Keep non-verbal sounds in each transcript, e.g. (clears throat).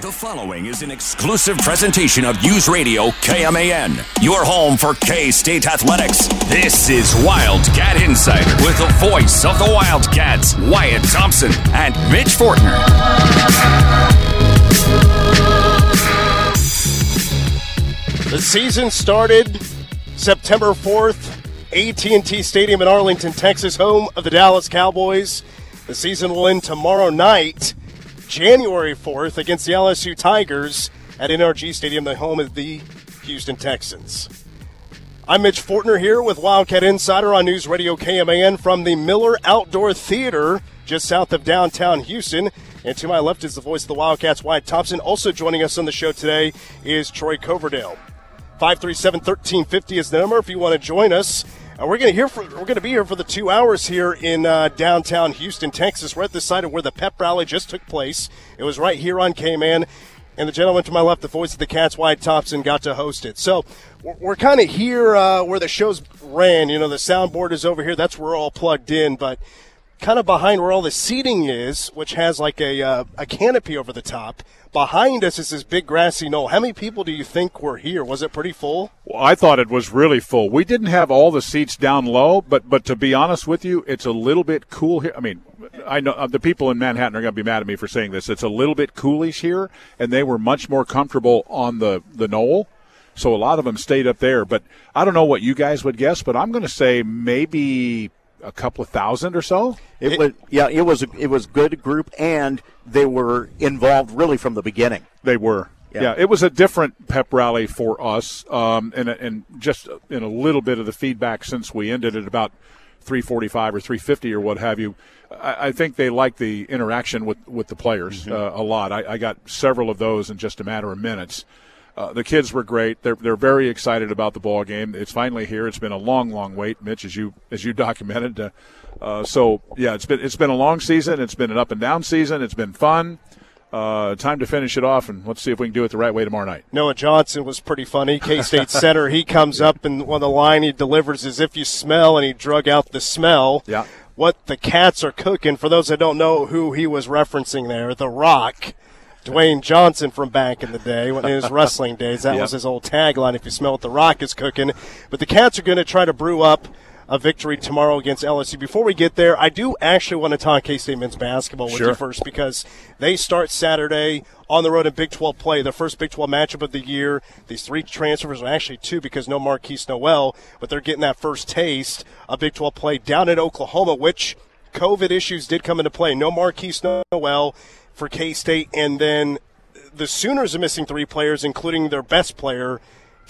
The following is an exclusive presentation of News Radio KMAN, your home for K State Athletics. This is Wildcat Insider with the voice of the Wildcats, Wyatt Thompson and Mitch Fortner. The season started September 4th, AT&T Stadium in Arlington, Texas, home of the Dallas Cowboys. The season will end tomorrow night January 4th against the LSU Tigers at NRG Stadium, the home of the Houston Texans. I'm Mitch Fortner here with Wildcat Insider on News Radio KMAN from the Miller Outdoor Theater just south of downtown Houston. And to my left is the voice of the Wildcats, Wyatt Thompson. Also joining us on the show today is Troy Coverdale. 537 1350 is the number if you want to join us. Uh, we're going to hear for, we're going to be here for the two hours here in uh, downtown Houston, Texas. We're at the site of where the pep rally just took place. It was right here on K-Man, and the gentleman to my left, the voice of the Cats, Wyatt Thompson, got to host it. So we're, we're kind of here uh, where the shows ran. You know, the soundboard is over here. That's where we're all plugged in, but kind of behind where all the seating is, which has like a uh, a canopy over the top. Behind us is this big grassy knoll. How many people do you think were here? Was it pretty full? Well, I thought it was really full. We didn't have all the seats down low, but but to be honest with you, it's a little bit cool here. I mean, I know uh, the people in Manhattan are going to be mad at me for saying this. It's a little bit coolish here, and they were much more comfortable on the the knoll. So a lot of them stayed up there. But I don't know what you guys would guess, but I'm going to say maybe a couple of thousand or so. It, it, was yeah, it was it was good group, and they were involved really from the beginning. They were. Yeah. yeah. it was a different pep rally for us, um, and and just in a little bit of the feedback since we ended at about 345 or 350 or what have you. I, I think they like the interaction with with the players mm-hmm. uh, a lot. I, I, got several of those in just a matter of minutes. Uh, the kids were great. They're they're very excited about the ball game. It's finally here. It's been a long, long wait, Mitch, as you as you (laughs) documented. Uh, uh, so yeah, it's been it's been a long season. It's been an up and down season. It's been fun. Uh, time to finish it off, and let's see if we can do it the right way tomorrow night. Noah Johnson was pretty funny. K State (laughs) center. He comes up and on the line he delivers as if you smell, and he drug out the smell. Yeah. What the cats are cooking. For those that don't know who he was referencing there, The Rock. Dwayne Johnson from back in the day, when in his (laughs) wrestling days. That yep. was his old tagline, if you smell what the rock is cooking. But the Cats are going to try to brew up a victory tomorrow against LSU. Before we get there, I do actually want to talk K State men's basketball with sure. you first because they start Saturday on the road in Big 12 play, the first Big 12 matchup of the year. These three transfers, are actually two because no Markquis Nowell, but they're getting that first taste of Big 12 play down in Oklahoma, which COVID issues did come into play. No Markquis Nowell for K State, and then the Sooners are missing three players, including their best player,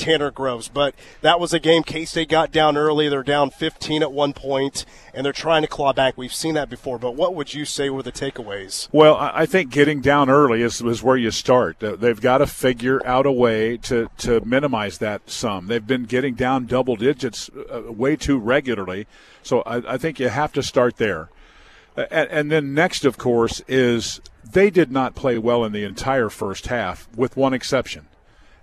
Tanner Groves. But that was a game K State got down early. They're down 15 at one point, and they're trying to claw back. We've seen that before. But what would you say were the takeaways? Well, I think getting down early is, is where you start. Uh, they've got to figure out a way to, to minimize that some. They've been getting down double digits uh, way too regularly. So I, I think you have to start there. And, and, then next, of course, is they did not play well in the entire first half, with one exception,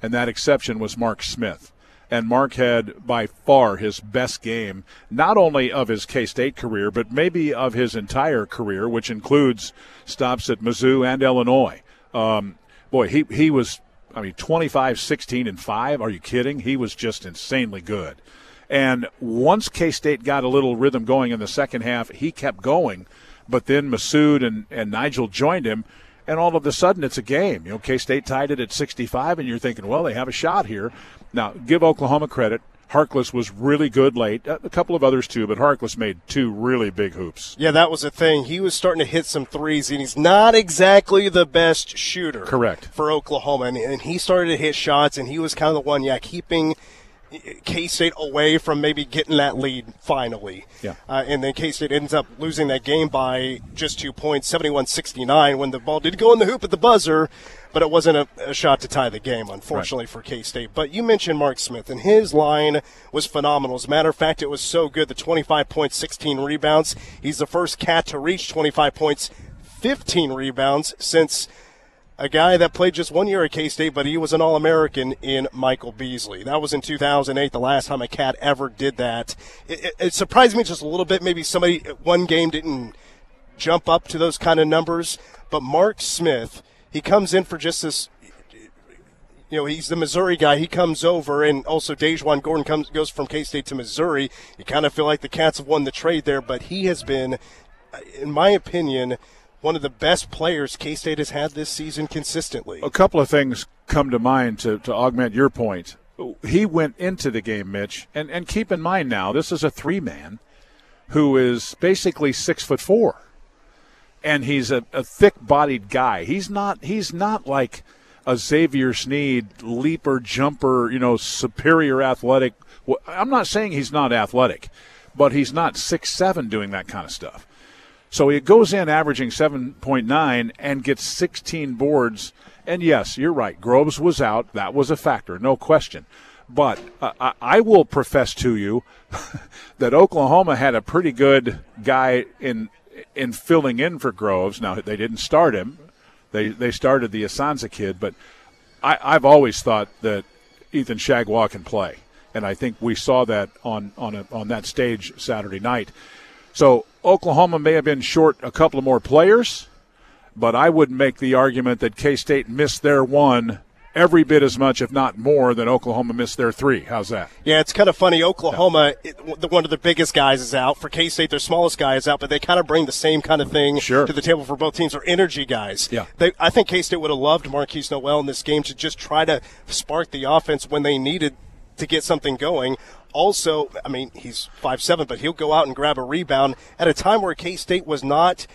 and that exception was Mark Smith. And Mark had by far his best game, not only of his K State career, but maybe of his entire career, which includes stops at Mizzou and Illinois. Um, boy, he, he was, I mean, 25, 16, and 5. Are you kidding? He was just insanely good. And once K State got a little rhythm going in the second half, he kept going but then Massoud and, and Nijel joined him, and all of a sudden it's a game. You know, K State tied it at 65, and you're thinking, well, they have a shot here. Now, give Oklahoma credit. Harkless was really good late. A couple of others too, but Harkless made two really big hoops. Yeah, that was the thing. He was starting to hit some threes, and he's not exactly the best shooter. Correct. For Oklahoma. And, and he started to hit shots, and he was kind of the one, yeah, keeping – K State away from maybe getting that lead finally. Yeah. Uh, and then K State ends up losing that game by just two points, 71 69, when the ball did go in the hoop at the buzzer, but it wasn't a, a shot to tie the game, unfortunately, right. for K State. But you mentioned Mark Smith, and his line was phenomenal. As a matter of fact, it was so good the 25 points, 16 rebounds. He's the first cat to reach 25 points, 15 rebounds since a guy that played just one year at K State, but he was an All American in Michael Beasley. That was in 2008, the last time a cat ever did that. It, it, it, surprised me just a little bit. Maybe somebody one game didn't jump up to those kind of numbers, but Mark Smith he comes in for just this. You know, he's the Missouri guy. He comes over, and also Dajuan Gordon comes goes from K State to Missouri. You kind of feel like the Cats have won the trade there, but he has been, in my opinion, one of the best players K State has had this season consistently. A couple of things come to mind to, to augment your point. He went into the game, Mitch, and, and keep in mind now, this is a three man who is basically six foot four. And he's a, a thick bodied guy. He's not he's not like a Xavier Sneed leaper, jumper, you know, superior athletic. I'm not saying he's not athletic, but he's not six seven doing that kind of stuff. So he goes in averaging 7.9 and gets 16 boards. And yes, you're right. Groves was out. That was a factor, no question. But uh, I will profess to you (laughs) that Oklahoma had a pretty good guy in in filling in for Groves. Now they didn't start him; they they started the Asanza kid. But I, I've always thought that Ethan Chargois can play, and I think we saw that on on a, on that stage Saturday night. So Oklahoma may have been short a couple of more players, but I wouldn't make the argument that K State missed their one every bit as much, if not more, than Oklahoma missed their three. How's that? Yeah, it's kind of funny. Oklahoma, it, one of the biggest guys is out. For K State, their smallest guy is out, but they kind of bring the same kind of thing sure. to the table for both teams. Or energy guys. Yeah. They, I think K State would have loved Markquis Nowell in this game to just try to spark the offense when they needed to get something going. Also, I mean, he's five seven, but he'll go out and grab a rebound at a time where K State was not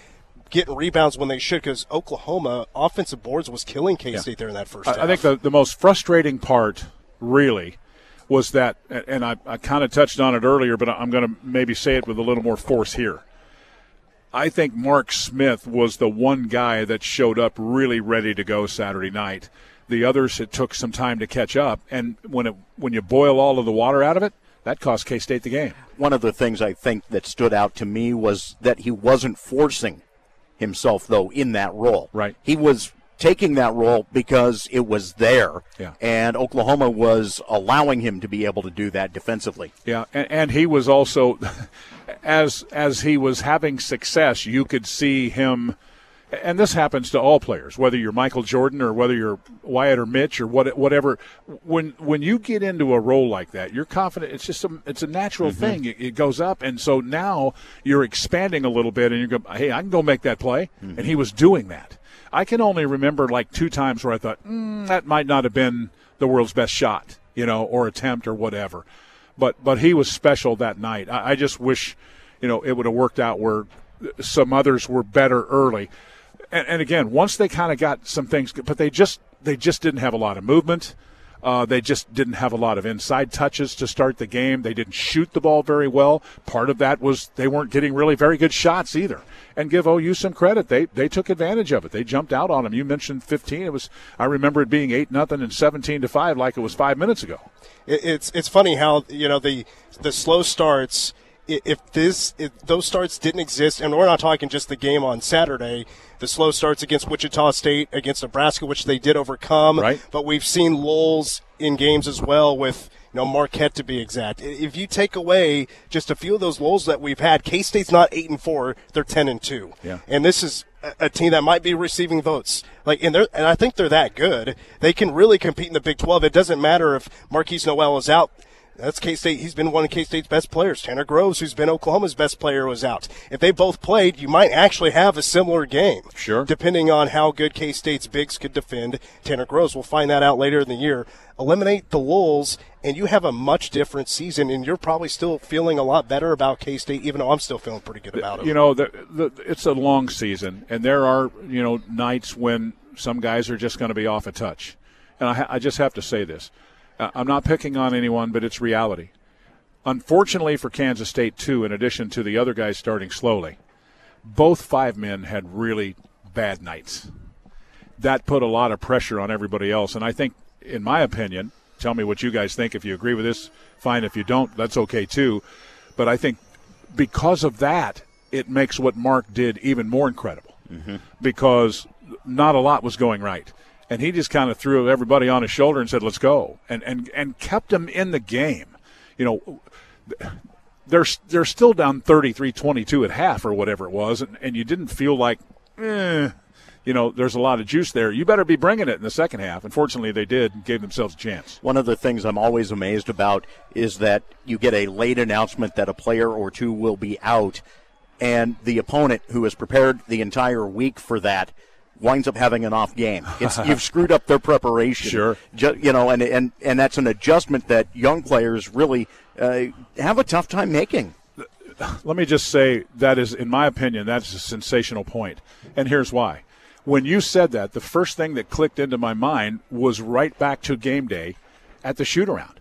getting rebounds when they should because Oklahoma offensive boards was killing K State yeah. there in that first. I, I, think the, the most frustrating part, really, was that, and I, I kind of touched on it earlier, but I'm going to maybe say it with a little more force here. I think Mark Smith was the one guy that showed up really ready to go Saturday night. The others, it took some time to catch up, and when it when you boil all of the water out of it, that cost K State the game. One of the things I think that stood out to me was that he wasn't forcing himself, though, in that role. Right. He was taking that role because it was there. Yeah. And Oklahoma was allowing him to be able to do that defensively. Yeah, and, and he was also, (laughs) as as he was having success, you could see him – and this happens to all players, whether you're Michael Jordan or whether you're Wyatt or Mitch or what, whatever. When when you get into a role like that, you're confident. It's just a it's a natural mm-hmm. thing. It, it, goes up, and so now you're expanding a little bit, and you go, hey, I can go make that play, mm-hmm. and he was doing that. I can only remember like two times where I thought mm, that might not have been the world's best shot, you know, or attempt or whatever, but but he was special that night. I, I just wish, you know, it would have worked out where some others were better early and, and again, once they kind of got some things, but they just they just didn't have a lot of movement. Uh, they just didn't have a lot of inside touches to start the game. They didn't shoot the ball very well. Part of that was they weren't getting really very good shots either. And give OU some credit. They they took advantage of it. They jumped out on them. You mentioned 15. It was I remember it being eight nothing and 17 to five, like it was five minutes ago. It's it's funny how you know the the slow starts if this if those starts didn't exist, and we're not talking just the game on Saturday, the slow starts against Wichita State, against Nebraska, which they did overcome. Right. But we've seen lulls in games as well with you know Marquette to be exact. If you take away just a few of those lulls that we've had, K State's not eight and four; they're ten and two. Yeah. And this is a team that might be receiving votes. Like, and, they and I think they're that good. They can really compete in the Big 12. It doesn't matter if Markquis Nowell is out. That's K State. He's been one of K State's best players. Tanner Groves, who's been Oklahoma's best player, was out. If they both played, you might actually have a similar game. Sure. Depending on how good K State's bigs could defend Tanner Groves. We'll find that out later in the year. Eliminate the lulls, and you have a much different season, and you're probably still feeling a lot better about K State, even though I'm still feeling pretty good about it. You know, the, the, it's a long season, and there are, you know, nights when some guys are just going to be off a touch. And I, I just have to say this I'm not picking on anyone, but it's reality. Unfortunately for Kansas State, too, in addition to the other guys starting slowly, both five men had really bad nights. That put a lot of pressure on everybody else. And I think, in my opinion, tell me what you guys think. If you agree with this, fine. If you don't, that's okay too. But I think because of that, it makes what Mark did even more incredible mm-hmm. because not a lot was going right and he just kind of threw everybody on his shoulder and said, "Let's go," and and and kept them in the game. You know, they're they're still down 33-22 at half or whatever it was, and, and you didn't feel like, eh, you know, there's a lot of juice there. You better be bringing it in the second half. Unfortunately, they did and gave themselves a chance. One of the things I'm always amazed about is that you get a late announcement that a player or two will be out, and the opponent who has prepared the entire week for that winds up having an off game. It's, (laughs) you've screwed up their preparation. Sure. Ju- you know, and, and, and that's an adjustment that young players really uh, have a tough time making. Let me just say that is, in my opinion, that's a sensational point. And here's why. When you said that, the first thing that clicked into my mind was right back to game day at the shoot around.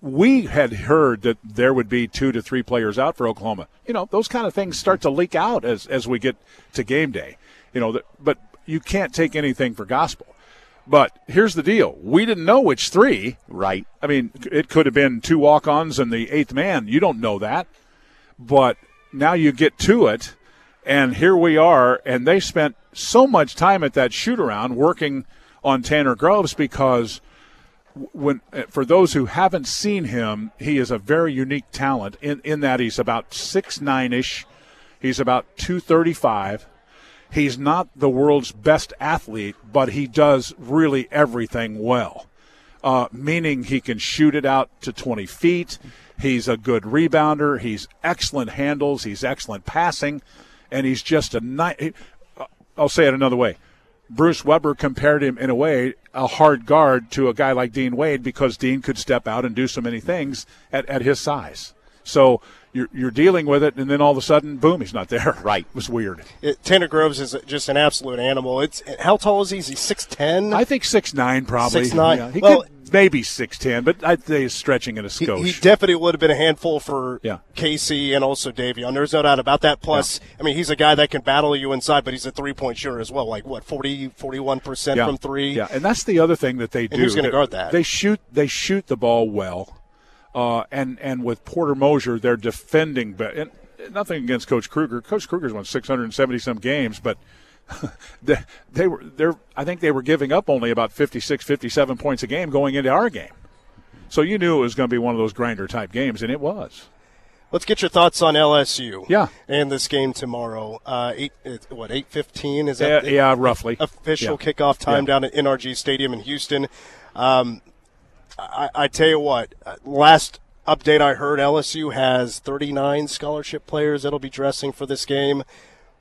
We had heard that there would be two to three players out for Oklahoma. You know, those kind of things start to leak out as, as we get to game day. You know, but you can't take anything for gospel. But here's the deal: we didn't know which three. Right. I mean, it could have been two walk-ons and the eighth man. You don't know that, but now you get to it, and here we are. And they spent so much time at that shoot around working on Tanner Groves because when eh, for those who haven't seen him, he is a very unique talent in, in that he's about six nine ish. He's about two thirty five. He's not the world's best athlete, but he does really everything well. Uh, meaning he can shoot it out to 20 feet. He's a good rebounder. He's excellent handles. He's excellent passing, and he's just a nice. I'll say it another way. Bruce Weber compared him in a way a hard guard to a guy like Dean Wade because Dean could step out and do so many things at, at his size. So you're, you're dealing with it, and then all of a sudden, boom, he's not there. Right. (laughs) It was weird. It, Tanner Groves is just an absolute animal. It's how tall is he? Is he six ten? I think six nine probably. 6'9". Yeah, he Well- could maybe six ten, but I'd say he's stretching it a He, skosh. he definitely would have been a handful for Yeah. Casey and also Davion. There's no doubt about that. Plus, I mean, he's a guy that can battle you inside, but he's a three point shooter as well. Like what, 40, 41 percent yeah. from three. Yeah, and that's the other thing that they do. who's gonna guard that? They shoot. They shoot the ball well, uh, and and with Porter Moser, they're defending. But and nothing against Coach Kruger. Coach Kruger's won 670 some games, but. (laughs) they, they were they I think they were giving up only about 56 57 points a game going into our game. So you knew it was going to be one of those grinder type games and it was. Let's get your thoughts on LSU. Yeah. And this game tomorrow. Uh, eight. What eight fifteen is that? Yeah, yeah roughly. official Yeah. kickoff time Yeah. down at NRG Stadium in Houston. Um, I, I tell you what, uh, last update I heard, LSU has 39 scholarship players that'll be dressing for this game.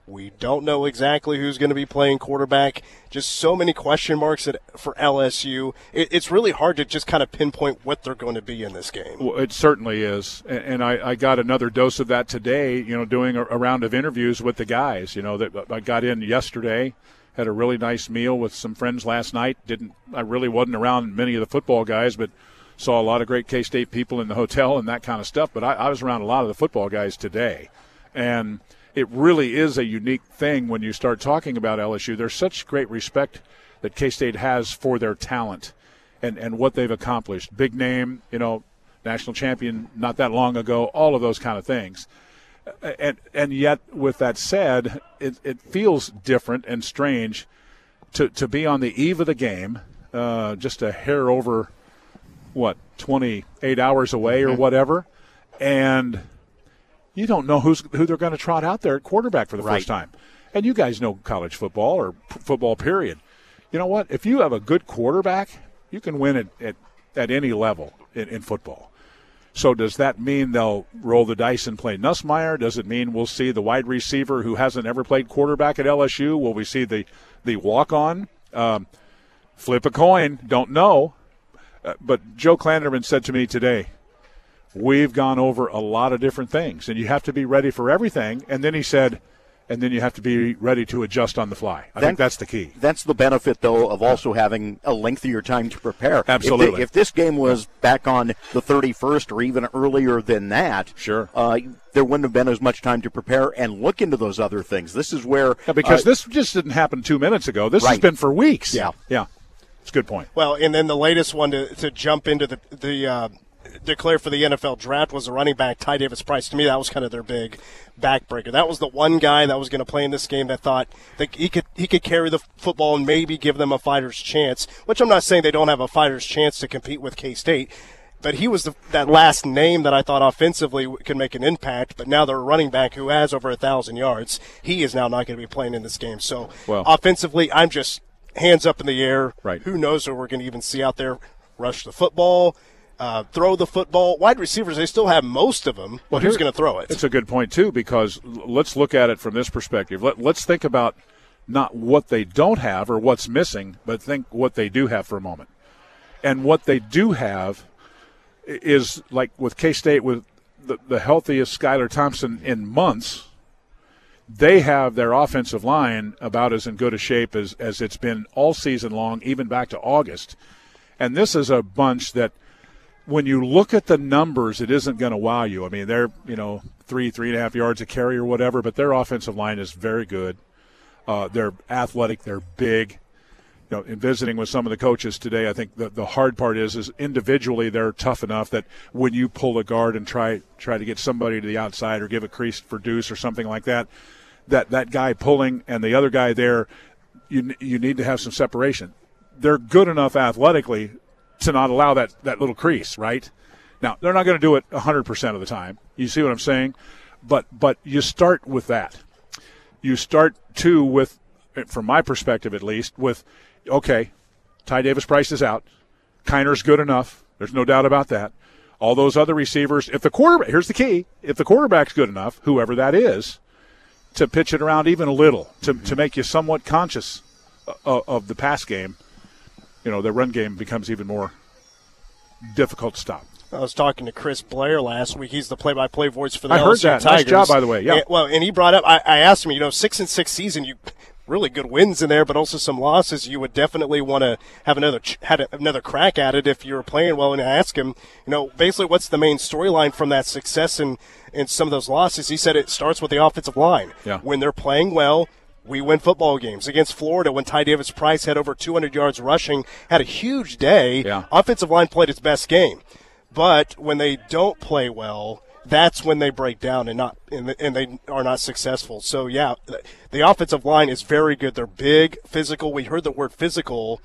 We don't know exactly who's going to be playing quarterback. Just so many question marks for LSU. It, it's really hard to just kind of pinpoint what they're going to be in this game. Well, it certainly is, and, I, got another dose of that today. You know, doing a round of interviews with the guys. You know, that I got in yesterday, had a really nice meal with some friends last night. Didn't I really wasn't around many of the football guys, but saw a lot of great K State people in the hotel and that kind of stuff. But I, I was around a lot of the football guys today, and it really is a unique thing when you start talking about LSU. There's such great respect that K State has for their talent and, and what they've accomplished. Big name, you know, national champion not that long ago, all of those kind of things. And and yet, with that said, it, it feels different and strange to, to be on the eve of the game, uh, just a hair over, what, 28 hours away or whatever, and you don't know who's who they're going to trot out there at quarterback for the Right. first time. And you guys know college football or p- football period. You know what? If you have a good quarterback, you can win at, at, at any level in, in football. So does that mean they'll roll the dice and play Nussmeier? Does it mean we'll see the wide receiver who hasn't ever played quarterback at LSU? Will we see the the walk on? Um, flip a coin. Don't know. Uh, but Joe Klanderman said to me today, we've gone over a lot of different things, and you have to be ready for everything. And then he said, and then you have to be ready to adjust on the fly. I Then- think that's the key. That's the benefit, though, of also having a lengthier time to prepare. If thi- Absolutely. If, this game was back on the 31st or even earlier than that, Sure. uh, there wouldn't have been as much time to prepare and look into those other things. This is where Yeah, because uh, this just didn't happen two minutes ago. This has been for weeks. Yeah. yeah, it's a good point. Well, and then the latest one to, to jump into the the uh, declare for the NFL draft was a running back Ty Davis Price. To me, that was kind of their big backbreaker. That was the one guy that was going to play in this game that thought that he could he could carry the football and maybe give them a fighter's chance. Which I'm not saying they don't have a fighter's chance to compete with K State. but he was the, that last name that I thought offensively could make an impact. But now their running back, who has over a thousand yards, he is now not going to be playing in this game. So Well- offensively, I'm just hands up in the air. Right. Who knows who we're going to even see out there rush the football, uh, throw the football. Wide receivers, they still have most of them. But who's going to throw it? It's a good point too, because let's look at it from this perspective. Let, let's think about not what they don't have or what's missing, but think what they do have for a moment. And what they do have is like with K State with the, the healthiest Skylar Thompson in months. They have their offensive line about as in good a shape as, as it's been all season long, even back to August. And this is a bunch that when you look at the numbers, it isn't going to wow you. I mean, they're you know three, three and a half yards a carry or whatever, but their offensive line is very good. Uh, they're athletic. They're big. You know, in visiting with some of the coaches today, I think the, the hard part is is individually they're tough enough that when you pull a guard and try try to get somebody to the outside or give a crease for deuce or something like that, that that guy pulling and the other guy there, you you need to have some separation. They're good enough athletically to not allow that that little crease, right? Now they're not going to do it 100% of the time. You see what I'm saying? But but you start with that. You start too with, from my perspective at least, with okay, Ty Davis Price is out. Kiner's good enough. There's no doubt about that. All those other receivers, if the quarterback, here's the key: if the quarterback's good enough, whoever that is, to pitch it around even a little, to to make you somewhat conscious of, of the pass game, you know, the run game becomes even more difficult to stop. I was talking to Chris Blair last week. He's the play-by-play voice for the I heard LSU that. Nice job, by the way. Yeah. And- well, and he brought up. I, I asked him. You know, six and six season. You really good wins in there, but also some losses. You would definitely want to have another ch- had a, another crack at it if you were playing well. And I asked him, you know, basically what's the main storyline from that success and and some of those losses. He said it starts with the offensive line. Yeah. When they're playing well. We win football games against Florida when Ty Davis Price had over 200 yards rushing, had a huge day. Yeah. Offensive line played its best game. But when they don't play well, that's when they break down and not and, and they are not successful. So yeah, the- the offensive line is very good. They're big, physical. We heard the word physical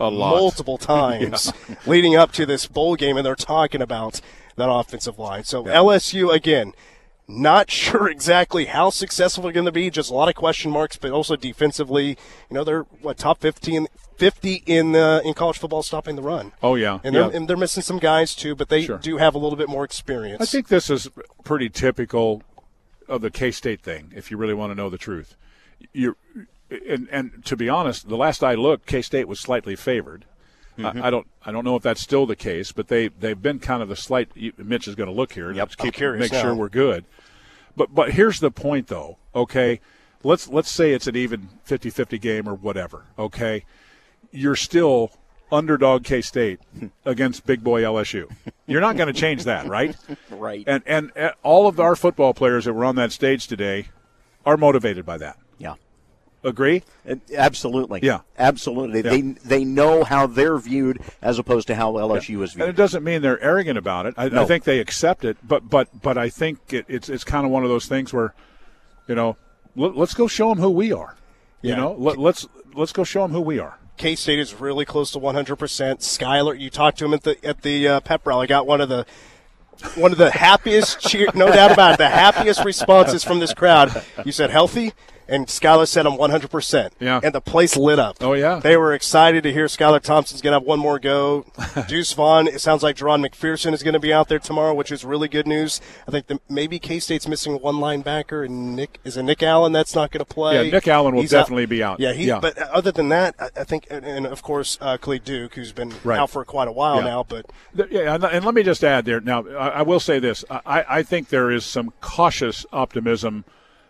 A lot. multiple (laughs) times leading up to this bowl game, and they're talking about that offensive line. So LSU again. Not (laughs) sure exactly how successful they're going to be. Just a lot of question marks, but also defensively, you know, they're what top 15, 50 in uh, in college football stopping the run. Oh yeah, And yeah. they're, and they're missing some guys too, but they Sure. do have a little bit more experience. I think this is pretty typical of the K State thing. If you really want to know the truth, you and and to be honest, the last I looked, K State was slightly favored. I, mm-hmm. I don't I don't know if that's still the case, but they they've been kind of the slight. Mitch is going to look here. and Yep, let's keep curious make sure we're good. But but here's the point though. Okay, let's let's say it's an even 50-50 game or whatever. Okay, you're still underdog K State (laughs) against big boy LSU. You're not going to change that, right? (laughs) Right. And, and and all of our football players that were on that stage today are motivated by that. yeah. Agree? Absolutely. Yeah. Absolutely. Yeah. They they know how they're viewed as opposed to how LSU is viewed. And it doesn't mean they're arrogant about it. I, I think they accept it, but but but I think it, it's it's kind of one of those things where, you know, let, us go show them who we are. You Yeah. know, let, let's let's go show them who we are. K State is really close to 100%. Skylar, you talked to him at the at the uh, pep rally. Got one of the one of the happiest cheer, no doubt about it, the happiest responses from this crowd. You said healthy, and Skylar said I'm 100%. Yeah. And the place lit up. Oh, yeah. They were excited to hear Skylar Thompson's going to have one more go. (laughs) Deuce Vaughn, it sounds like Jahron McPherson is going to be out there tomorrow, which is really good news. I think the, maybe K State's missing one linebacker, and Nick is it Nick Allen that's not going to play. Yeah, Nick Allen will He's out- definitely be out. Yeah, he, Yeah. but other than that, I, I think, and, and of course, uh, Khalid Duke, who's been Right. out for quite a while Yeah. now, but Yeah, and- and let me just add there. Now, I, I will say this: I, I think there is some cautious optimism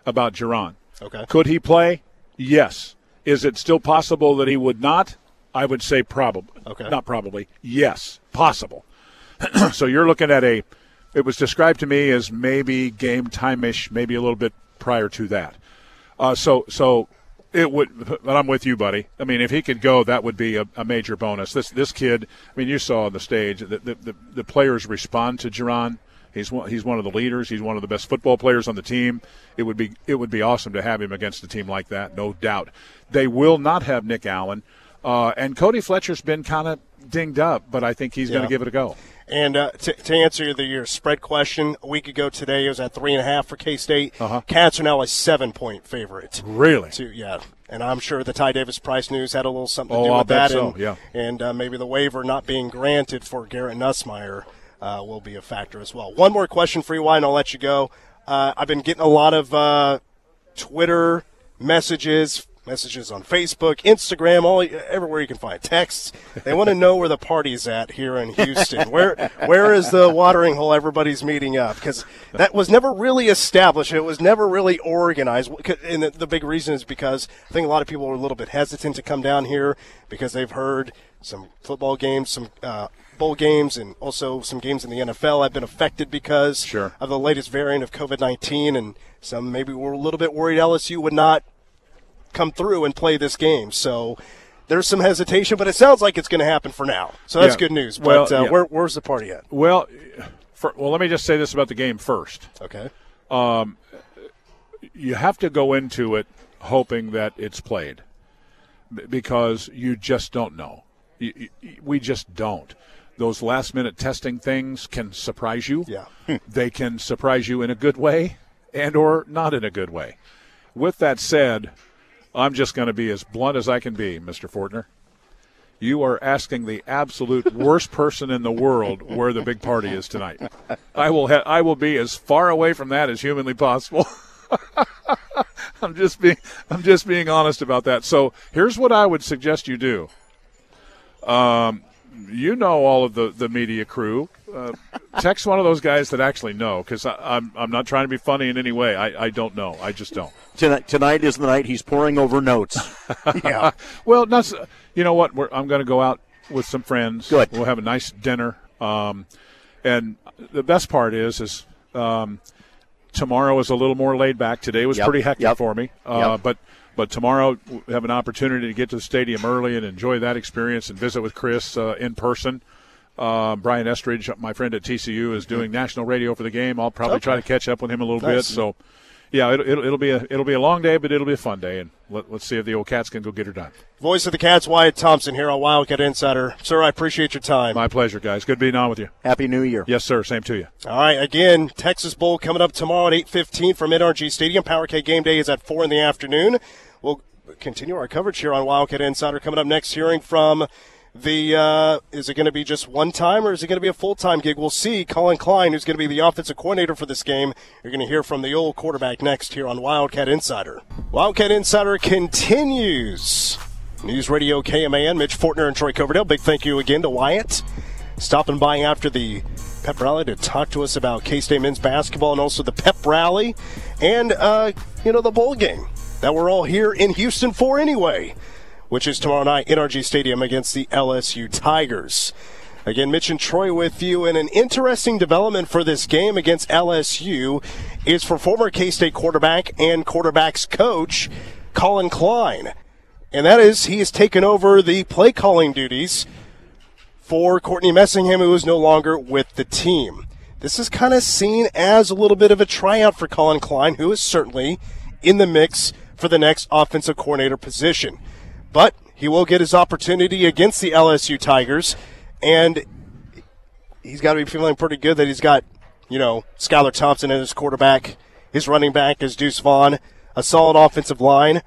about Jahron. Okay. Could he play? Yes. Is it still possible that he would not? I would say probably. Okay. Not probably. Yes, possible. (clears throat) so you're looking at a. It was described to me as maybe game time-ish, maybe a little bit prior to that. Uh, so so it would. But I'm with you, buddy. I mean, if he could go, that would be a, a major bonus. This this kid. I mean, you saw on the stage that the, the, the players respond to Jahron. He's one, he's one of the leaders. He's one of the best football players on the team. It would be it would be awesome to have him against a team like that, no doubt. They will not have Nick Allen. Uh, and Cody Fletcher's been kind of dinged up, but I think he's going to give it a go. And uh, to, to answer the your spread question, a week ago today it was at three and a half for K State. Uh-huh. Cats are now a seven point favorite. Really? Yeah, and I'm sure the Ty Davis Price news had a little something to Oh, do I'll with bet that. so, and, yeah. and uh, maybe the waiver not being granted for Garrett Nussmeier uh, will be a factor as well. One more question for you, and I'll let you go. Uh, I've been getting a lot of uh, Twitter messages, messages on Facebook, Instagram, all everywhere you can find texts. They want to know where the party's at here in Houston. where where is the watering hole everybody's meeting up? Because that was never really established. It was never really organized. And the, the big reason is because I think a lot of people are a little bit hesitant to come down here because they've heard some football games, some. Uh, bowl games and also some games in the NFL have been affected because Sure. of the latest variant of COVID 19, and some maybe were a little bit worried LSU would not come through and play this game. So there's some hesitation, but it sounds like it's going to happen for now. So that's Yeah. good news. Well, But uh, yeah. where, where's the party at? Well, for, well, let me just say this about the game first. Okay. you have to go into it hoping that it's played because you just don't know. You, you, we just don't. Those last minute testing things can surprise you. Yeah. (laughs) They can surprise you in a good way and or not in a good way. With that said, I'm just going to be as blunt as I can be, Mr. Fortner. You are asking the absolute (laughs) worst person in the world where the big party is tonight. I will ha- I will be as far away from that as humanly possible. (laughs) I'm just being I'm just being honest about that. So here's what I would suggest you do. Um, you know all of the the media crew. Uh, text one of those guys that actually know, because I'm I'm not trying to be funny in any way. I, I don't know. I just don't. Tonight, tonight is the night he's pouring over notes. (laughs) Yeah. Well, not, you know what? We're, I'm going to go out with some friends. Good. We'll have a nice dinner. Um, and the best part is, is um, tomorrow is a little more laid back. Today was Yep, pretty hectic yep, for me. Uh, yep. But but tomorrow we have an opportunity to get to the stadium early and enjoy that experience and visit with Chris uh, in person. Uh, Brian Estridge, my friend at TCU, is doing national radio for the game. I'll probably try to catch up with him a little Nice. bit. So, yeah, it'll, it'll, it'll be a it'll be a long day, but it'll be a fun day, and let, let's see if the old cats can go get her done. Voice of the Cats, Wyatt Thompson here on Wildcat Insider. Sir, I appreciate your time. My pleasure, guys. Good being on with you. Happy New Year. Yes, sir. Same to you. All right, again, Texas Bowl coming up tomorrow at 8:15 from NRG Stadium. Power K game day is at 4 in the afternoon. We'll continue our coverage here on Wildcat Insider. Coming up next, hearing from the uh, is it going to be just one time or is it going to be a full time gig? We'll see. Collin Klein, who's going to be the offensive coordinator for this game, you're going to hear from the old quarterback next here on Wildcat Insider. Wildcat Insider continues. News Radio KMAN, Mitch Fortner and Troy Coverdale. Big thank you again to Wyatt stopping by after the pep rally to talk to us about K-State men's basketball and also the pep rally and uh, you know the bowl game that we're all here in Houston for anyway, which is tomorrow night in NRG Stadium against the LSU Tigers. Again, Mitch and Troy with you, and an interesting development for this game against LSU is for former K-State quarterback and quarterbacks coach Collin Klein, and that is he has taken over the play calling duties for Courtney Messingham, who is no longer with the team. This is kind of seen as a little bit of a tryout for Collin Klein, who is certainly in the mix for the next offensive coordinator position. But he will get his opportunity against the LSU Tigers, and he's got to be feeling pretty good that he's got, you know, Skylar Thompson as his quarterback, his running back is Deuce Vaughn, a solid offensive line.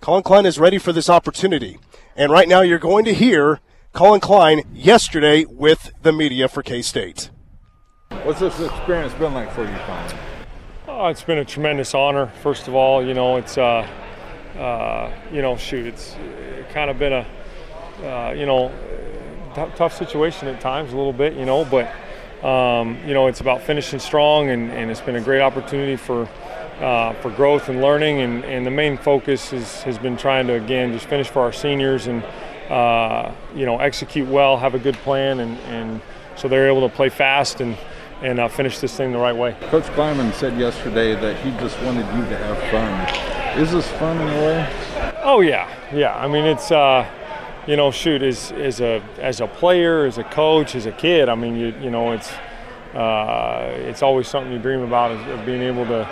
Collin Klein is ready for this opportunity. And right now, you're going to hear Collin Klein yesterday with the media for K State. What's this experience been like for you, Collin? Oh, it's been a tremendous honor. First of all, you know, it's, uh, uh, you know, shoot, it's kind of been a, uh, you know, t- tough situation at times, a little bit, you know, but, um, you know, it's about finishing strong, and, and it's been a great opportunity for, uh, for growth and learning. And, and the main focus is, has been trying to, again, just finish for our seniors and, uh, you know, execute well, have a good plan, and, and so they're able to play fast and, and uh, finish this thing the right way. Coach Klieman said yesterday that he just wanted you to have fun. Is this fun in a way? Oh yeah, yeah. I mean, it's uh, you know, shoot, as as a as a player, as a coach, as a kid. I mean, you you know, it's uh, it's always something you dream about is of being able to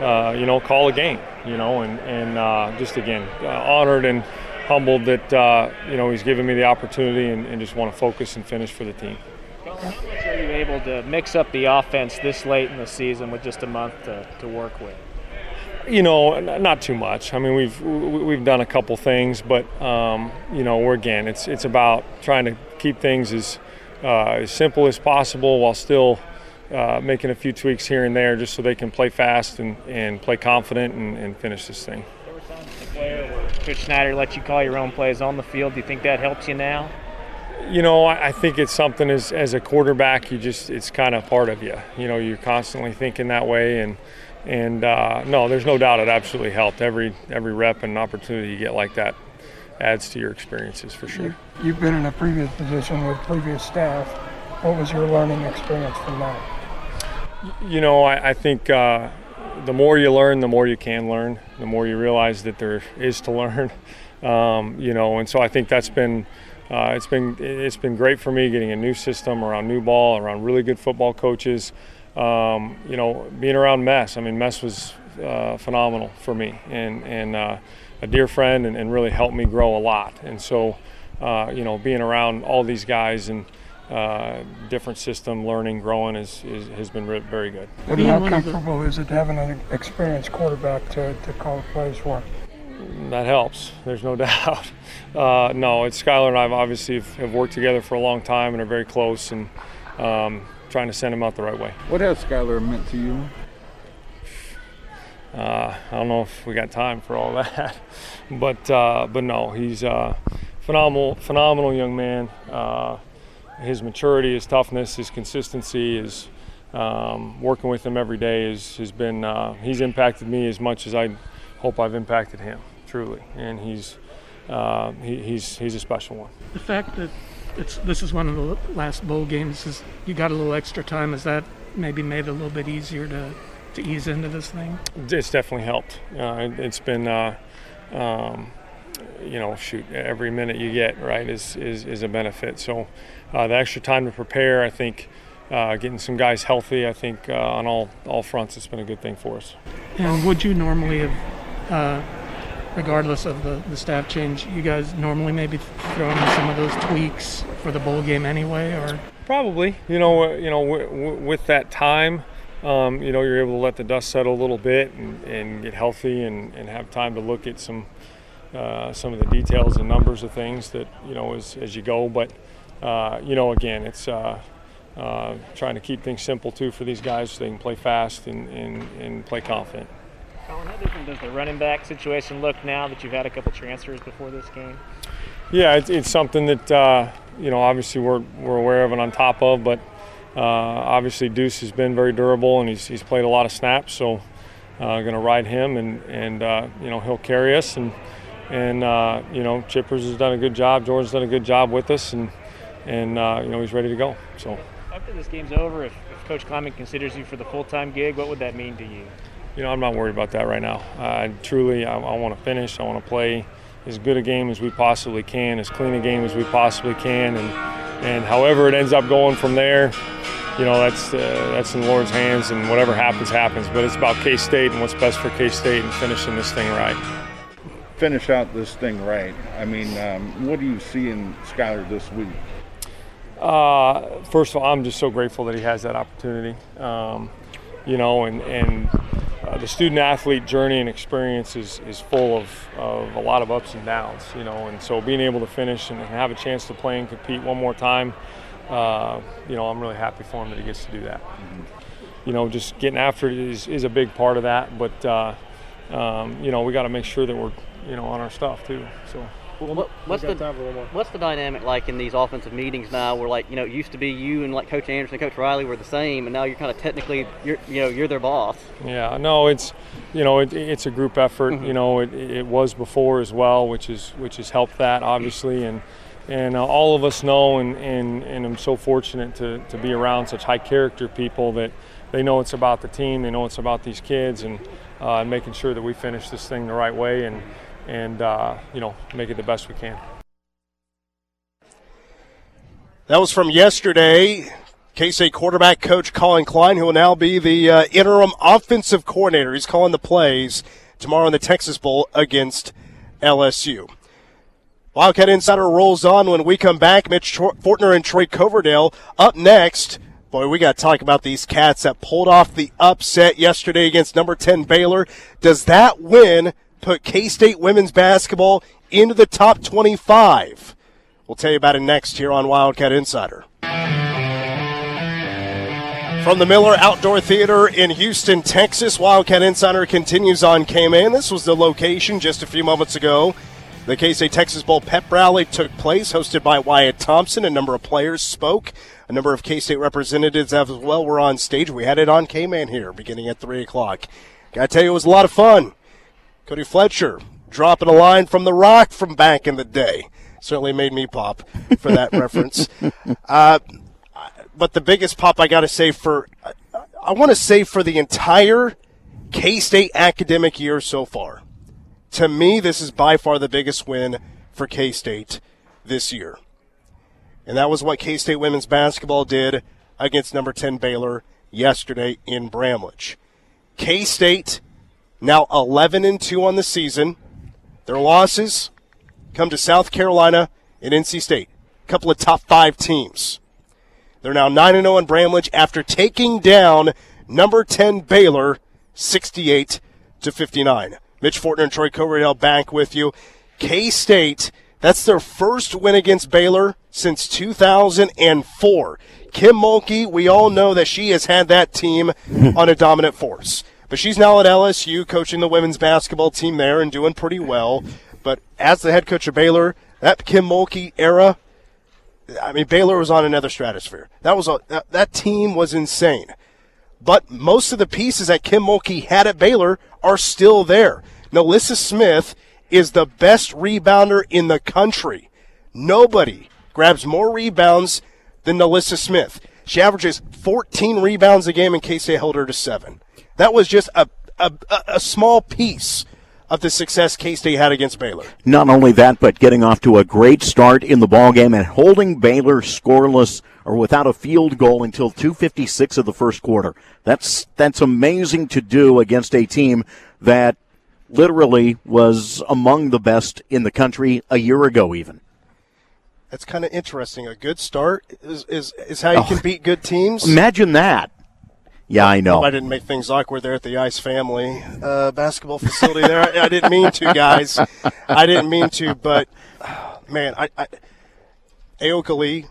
uh, you know call a game. You know, and and uh, just again uh, honored and humbled that uh, you know he's given me the opportunity and, and just want to focus and finish for the team. How much are you able to mix up the offense this late in the season with just a month to, to work with? You know, not too much. I mean, we've we've done a couple things, but um, you know, we're again, it's it's about trying to keep things as uh, as simple as possible while still uh, making a few tweaks here and there, just so they can play fast and, and play confident and, and finish this thing. There were times as a player where Coach Snyder let you call your own plays on the field. Do you think that helps you now? You know, I think it's something as, as a quarterback, you just it's kind of part of you. You know, you're constantly thinking that way, and and uh, no, there's no doubt it absolutely helped. Every every rep and opportunity you get like that adds to your experiences for sure. You've been in a previous position with previous staff. What was your learning experience from that? You know, I, I think uh, the more you learn, the more you can learn. The more you realize that there is to (laughs) learn. Um, you know, and so I think that's been. Uh, it's been it's been great for me getting a new system around new ball, around really good football coaches. Um, you know, being around Mess. I mean, Mess was uh, phenomenal for me, and and uh, a dear friend, and, and, really helped me grow a lot. And so, uh, you know, being around all these guys and uh, different system, learning, growing is, is has been re- very good. And how comfortable is it having an experienced quarterback to, to call plays for? That helps. There's no (laughs) doubt. Uh, no, it's Skylar and I obviously have worked together for a long time and are very close, and um, trying to send him out the right way. What has Skylar meant to you? Uh, I don't know if we got time for all (laughs) that, but uh, but no, he's a phenomenal, phenomenal young man. Uh, his maturity, his toughness, his consistency, his um, working with him every day is, has been uh, he's impacted me as much as I hope I've impacted him truly, and he's uh, he, he's he's a special one. The fact that it's this is one of the last bowl games is you got a little extra time. Has that maybe made it a little bit easier to to ease into this thing? It's definitely helped. Uh, it, has been, uh, um, you know, shoot, every minute you get right is is, is a benefit. So uh, the extra time to prepare, I think. Uh, getting some guys healthy, I think uh, on all all fronts, it's been a good thing for us. And would you normally have, uh, regardless of the, the staff change, you guys normally maybe throw in some of those tweaks for the bowl game anyway, or probably, you know, you know, with that time, um, you know, you're able to let the dust settle a little bit and, and get healthy and, and, have time to look at some uh, some of the details and numbers of things that you know as, as you go. But uh, you know, again, it's uh, uh trying to keep things simple too for these guys so they can play fast and, and, and play confident. Collin, how different does the running back situation look now that you've had a couple transfers before this game? Yeah, it's, it's something that uh, you know obviously we're we're aware of and on top of, but uh, obviously, Deuce has been very durable and he's, he's played a lot of snaps, so uh, going to ride him and and uh, you know he'll carry us and and uh, you know Chippers has done a good job. Jordan's done a good job with us and and uh, you know he's ready to go. So after this game's over, if, if Coach Klieman considers you for the full-time gig, what would that mean to you? You know, I'm not worried about that right now. I truly, I, I want to finish. I want to play as good a game as we possibly can, as clean a game as we possibly can, and and however it ends up going from there, you know that's uh, that's in the Lord's hands, and whatever happens, happens. But it's about K State and what's best for K State and finishing this thing right. Finish out this thing right. I mean, um, what do you see in Skylar this week? Uh, first of all, I'm just so grateful that he has that opportunity. Um, you know, and and uh, the student athlete journey and experience is, is full of, of a lot of ups and downs, you know, and so being able to finish and have a chance to play and compete one more time uh, you know, I'm really happy for him that he gets to do that. You know, just getting after it is, is a big part of that, but uh, um, you know, we got to make sure that we're you know on our stuff too. So. Well, what, what's the what's the dynamic like in these offensive meetings now? Where like you know, it used to be you and like Coach Anderson, and Coach Riley were the same, and now you're kind of technically you're you know you're their boss. Yeah, no, it's you know it, it's a group effort. Mm-hmm. You know, it, it was before as well, which is which has helped that obviously, and and uh, all of us know, and, and, and I'm so fortunate to, to be around such high character people that they know it's about the team, they know it's about these kids, and uh, making sure that we finish this thing the right way and, and uh, you know, make it the best we can. That was from yesterday. K-State quarterback coach Collin Klein, who will now be the uh, interim offensive coordinator. He's calling the plays tomorrow in the Texas Bowl against LSU. Wildcat Insider rolls on when we come back. Mitch Fortner and Troy Coverdale up next. Boy, we got to talk about these cats that pulled off the upset yesterday against number 10 Baylor. Does that win put K State women's basketball into the top 25? We'll tell you about it next here on Wildcat Insider. From the Miller Outdoor Theater in Houston, Texas, Wildcat Insider continues on K-Man. This was the location just a few moments ago. The K-State Texas Bowl pep rally took place, hosted by Wyatt Thompson. A number of players spoke. A number of K-State representatives as well were on stage. We had it on K-Man here, beginning at 3 o'clock. Gotta tell you, it was a lot of fun. Cody Fletcher dropping a line from The Rock from back in the day. Certainly made me pop for that (laughs) reference. Uh, but the biggest pop I got to say for, I want to say for the entire K State academic year so far. To me, this is by far the biggest win for K State this year. And that was what K State women's basketball did against number 10 Baylor yesterday in Bramlage. K State now 11 and 2 on the season. Their losses come to South Carolina and NC State, a couple of top five teams. They're now 9 0 in Bramlage after taking down number 10 Baylor 68 to 59. Mitch Fortner and Troy Coverdale back with you. K State, that's their first win against Baylor since 2004. Kim Mulkey, we all know that she has had that team (laughs) on a dominant force. But she's now at LSU coaching the women's basketball team there and doing pretty well. But as the head coach of Baylor, that Kim Mulkey era, I mean, Baylor was on another stratosphere. That was a that, that team was insane. But most of the pieces that Kim Mulkey had at Baylor are still there. NaLyssa Smith is the best rebounder in the country. Nobody grabs more rebounds than NaLyssa Smith. She averages 14 rebounds a game in case they held her to seven. That was just a, a, a small piece of the success K State had against Baylor. Not only that, but getting off to a great start in the ball game and holding Baylor scoreless or without a field goal until 256 of the first quarter. That's that's amazing to do against a team that literally was among the best in the country a year ago even. That's kind of interesting. A good start is, is, is how you oh, can beat good teams. Imagine that. Yeah, I know. I didn't make things awkward there at the Ice Family uh, basketball facility. there, I, I, didn't mean to, guys. I didn't mean to, but man, I, I Ayoka Lee,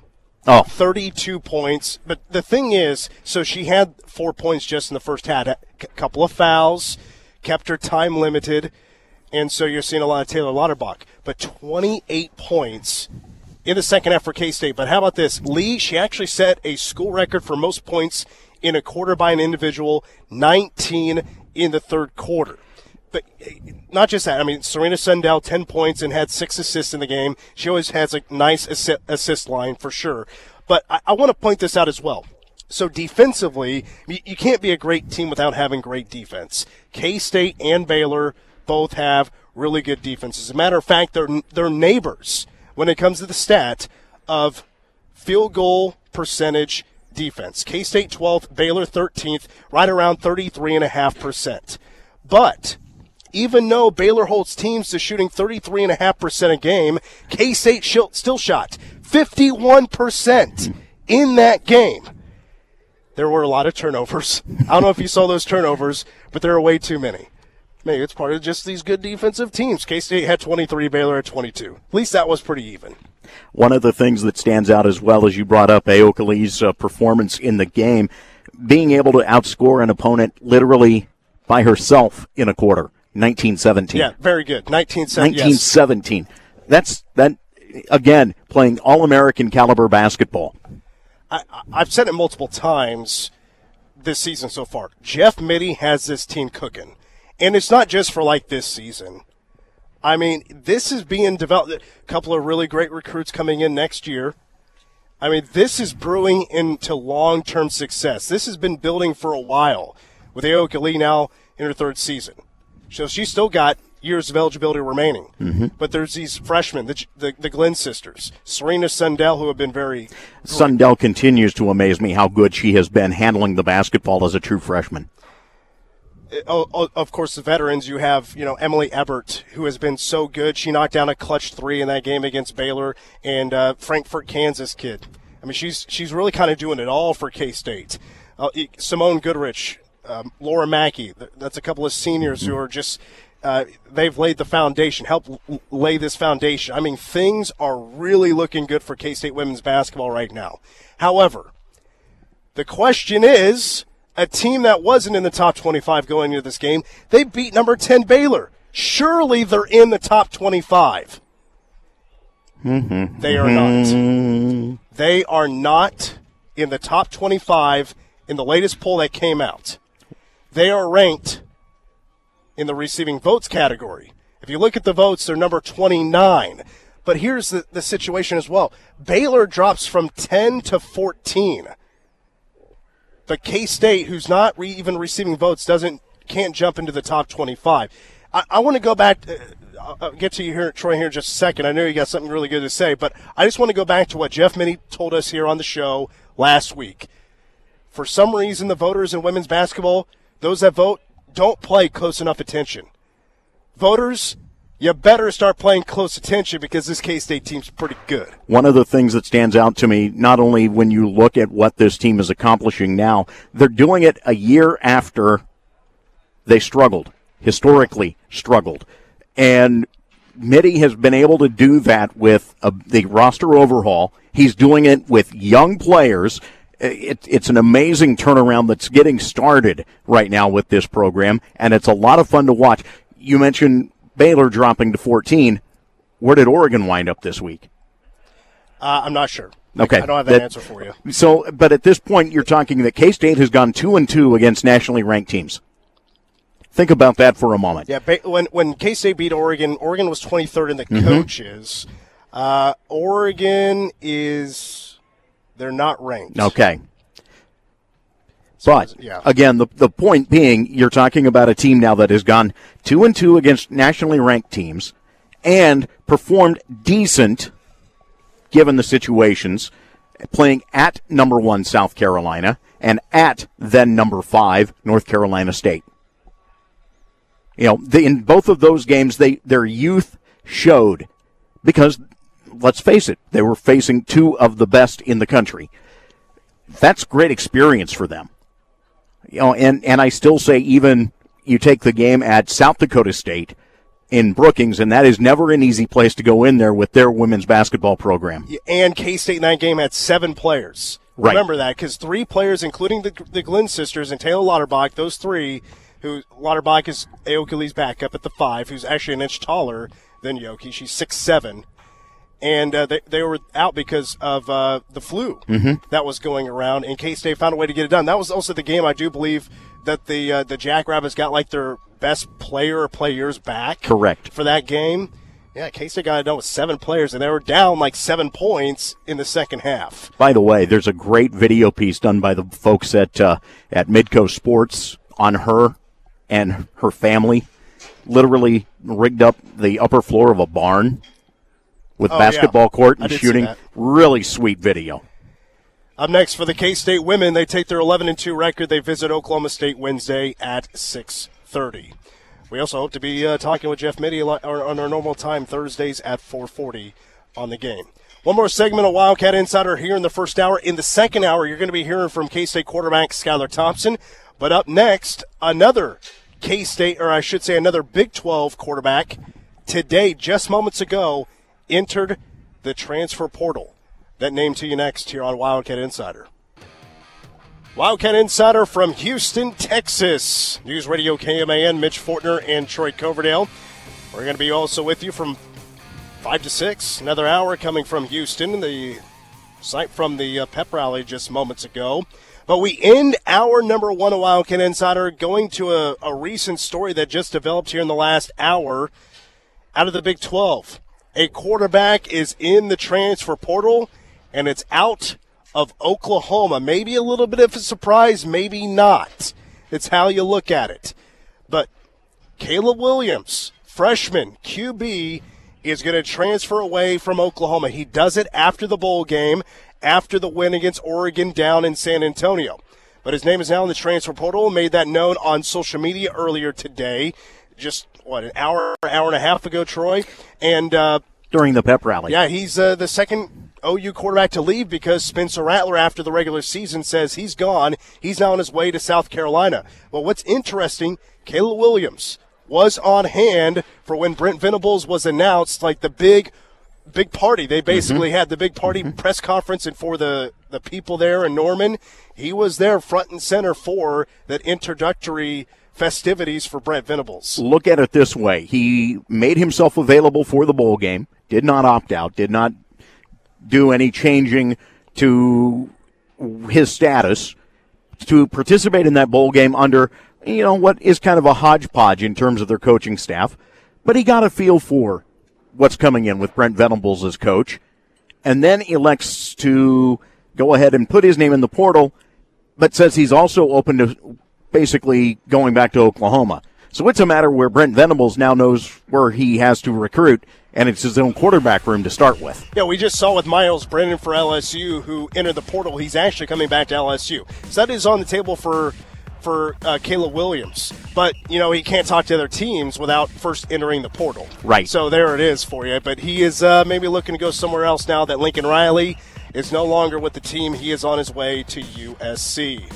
oh. 32 points. But the thing is, so she had four points just in the first half. A couple of fouls, kept her time limited, and so you're seeing a lot of Taylor Lauterbach. But 28 points in the second half for K State. But how about this? Lee, she actually set a school record for most points in a quarter by an individual, 19 in the third quarter. But eh, not just that. I mean, Serena Sundell, 10 points and had six assists in the game. She always has a nice assist line for sure. But I, I want to point this out as well. So defensively, you, can't be a great team without having great defense. K State and Baylor both have really good defense. As a matter of fact, they're, they're neighbors when it comes to the stat of field goal percentage defense. K State 12th, Baylor 13th, right around 33.5%. But even though Baylor holds teams to shooting 33.5% a game, K State still shot 51% in that game. There were a lot of turnovers. I don't know if you saw those turnovers, but there are way too many. Maybe it's part of just these good defensive teams. K State had 23, Baylor had 22. At least that was pretty even. One of the things that stands out as well as you brought up Ayoka Lee's uh, performance in the game, being able to outscore an opponent literally by herself in a quarter. 1917. Yeah, very good. 1917. 1917. Yes. That's that again playing all-American caliber basketball. I, I've said it multiple times this season so far. Jeff Mittie has this team cooking, and it's not just for like this season. I mean, this is being developed. A couple of really great recruits coming in next year. I mean, this is brewing into long term success. This has been building for a while with Ayoka Lee now in her third season. So she's still got years of eligibility remaining. Mm-hmm. But there's these freshmen, the, the, the Glenn sisters, Serena Sundell, who have been very. Sundell continues to amaze me how good she has been handling the basketball as a true freshman of course, the veterans. You have you know Emilee Ebert, who has been so good. She knocked down a clutch three in that game against Baylor, and uh, Frankfort, Kansas kid. I mean, she's she's really kind of doing it all for K State. Uh, Simone Goodrich, um, Laura Macke. That's a couple of seniors who are just. Uh, they've laid the foundation, help lay this foundation. I mean, things are really looking good for K State women's basketball right now. However, the question is a team that wasn't in the top 25 going into this game, they beat number 10 Baylor. Surely they're in the top 25. Mm-hmm. They are not. They are not in the top 25 in the latest poll that came out. They are ranked in the receiving votes category. If you look at the votes, they're number 29. But here's the, the situation as well Baylor drops from 10 to 14. But K State, who's not re- even receiving votes, doesn't can't jump into the top 25. I, I want to go back. Uh, I'll get to you here, Troy, here in just a second. I know you got something really good to say, but I just want to go back to what Jeff Mittie told us here on the show last week. For some reason, the voters in women's basketball, those that vote, don't play close enough attention. Voters, you better start paying close attention because this K State team's pretty good. One of the things that stands out to me, not only when you look at what this team is accomplishing now, they're doing it a year after they struggled, historically struggled. And Mittie has been able to do that with a, the roster overhaul. He's doing it with young players. It, it's an amazing turnaround that's getting started right now with this program, and it's a lot of fun to watch. You mentioned Baylor dropping to 14. Where did Oregon wind up this week? Uh, I'm not sure. Okay, I don't have that, that, answer for you. So, but at this point, you're talking that K State has gone two and two against nationally ranked teams. Think about that for a moment. Yeah, when when K State beat Oregon, Oregon was 23rd in the mm-hmm. coaches. Uh, Oregon is they're not ranked. Okay. But yeah. again, the the point being, you're talking about a team now that has gone two and two against nationally ranked teams, and performed decent, given the situations, playing at number one South Carolina and at then number five North Carolina State. You know, the, in both of those games, they their youth showed because let's face it, they were facing two of the best in the country. That's great experience for them. You know, and and I still say even you take the game at South Dakota State in Brookings, and that is never an easy place to go in there with their women's basketball program. And K State in that game had seven players. Right. Remember that because three players, including the, the Glenn sisters and Taylor Lauterbach, those three who Lauterbach is Ayoka Lee's backup at the five, who's actually an inch taller than Yoki. She's six seven, and uh, they they were out because of uh, the flu mm-hmm. that was going around. And K State found a way to get it done. That was also the game I do believe that the uh, the Jackrabbits got like their best player or players back. Correct for that game. Yeah, K State got it done with seven players, and they were down like seven points in the second half. By the way, there's a great video piece done by the folks at uh, at Midco Sports on her and her family literally rigged up the upper floor of a barn with oh, basketball yeah. court and shooting. Really sweet video. Up next for the K State women, they take their 11 and 2 record. They visit Oklahoma State Wednesday at 6:30. We also hope to be uh, talking with Jeff Mittie on our normal time Thursdays at 4:40 on the game. One more segment of Wildcat Insider here in the first hour. In the second hour, you're going to be hearing from K State quarterback Skylar Thompson. But up next, another K State, or I should say, another Big 12 quarterback today, just moments ago, entered the transfer portal. That name to you next here on Wildcat Insider. Wildcat Insider from Houston, Texas. News Radio KMAN, Mitch Fortner and Troy Coverdale. We're going to be also with you from 5 to 6. Another hour coming from Houston, the site from the uh, pep rally just moments ago. But we end our number one Wildcat Insider going to a, a recent story that just developed here in the last hour out of the Big 12. A quarterback is in the transfer portal, and it's out of Oklahoma. Maybe a little bit of a surprise, maybe not. It's how you look at it. But Caleb Williams, freshman QB, is going to transfer away from Oklahoma. He does it after the bowl game after the win against Oregon down in San Antonio. but his name is now in the transfer portal. Made that known on social media earlier today, just what an hour, hour and a half ago, Troy, and uh, during the pep rally. Yeah, he's uh, the second OU quarterback to leave because Spencer Rattler, after the regular season, says he's gone. He's now on his way to South Carolina. Well, what's interesting, Caleb Williams was on hand for when Brent Venables was announced, like the big big party. They basically mm-hmm. had the big party mm-hmm. press conference, and for the the people there in Norman, he was there front and center for that introductory festivities for Brent Venables. Look at it this way: he made himself available for the bowl game, did not opt out, did not do any changing to his status to participate in that bowl game under, you know, what is kind of a hodgepodge in terms of their coaching staff. But he got a feel for what's coming in with Brent Venables as coach, and then elects to go ahead and put his name in the portal, but says he's also open to basically going back to Oklahoma. So it's a matter where Brent Venables now knows where he has to recruit and it's his own quarterback room to start with. Yeah, we just saw with Myles Brennan for LSU, who entered the portal. He's actually coming back to LSU. So that is on the table for for uh, Caleb Williams. But you know he can't talk to other teams without first entering the portal. Right. So there it is for you. But he is uh, maybe looking to go somewhere else now that Lincoln Riley is no longer with the team. He is on his way to USC.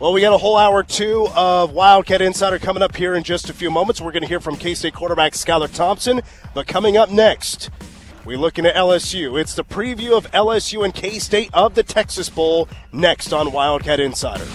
Well, we got a whole hour two of Wildcat Insider coming up here in just a few moments. We're going to hear from K State quarterback Skylar Thompson. But coming up next, we're looking at LSU. It's the preview of LSU and K State of the Texas Bowl next on Wildcat Insider.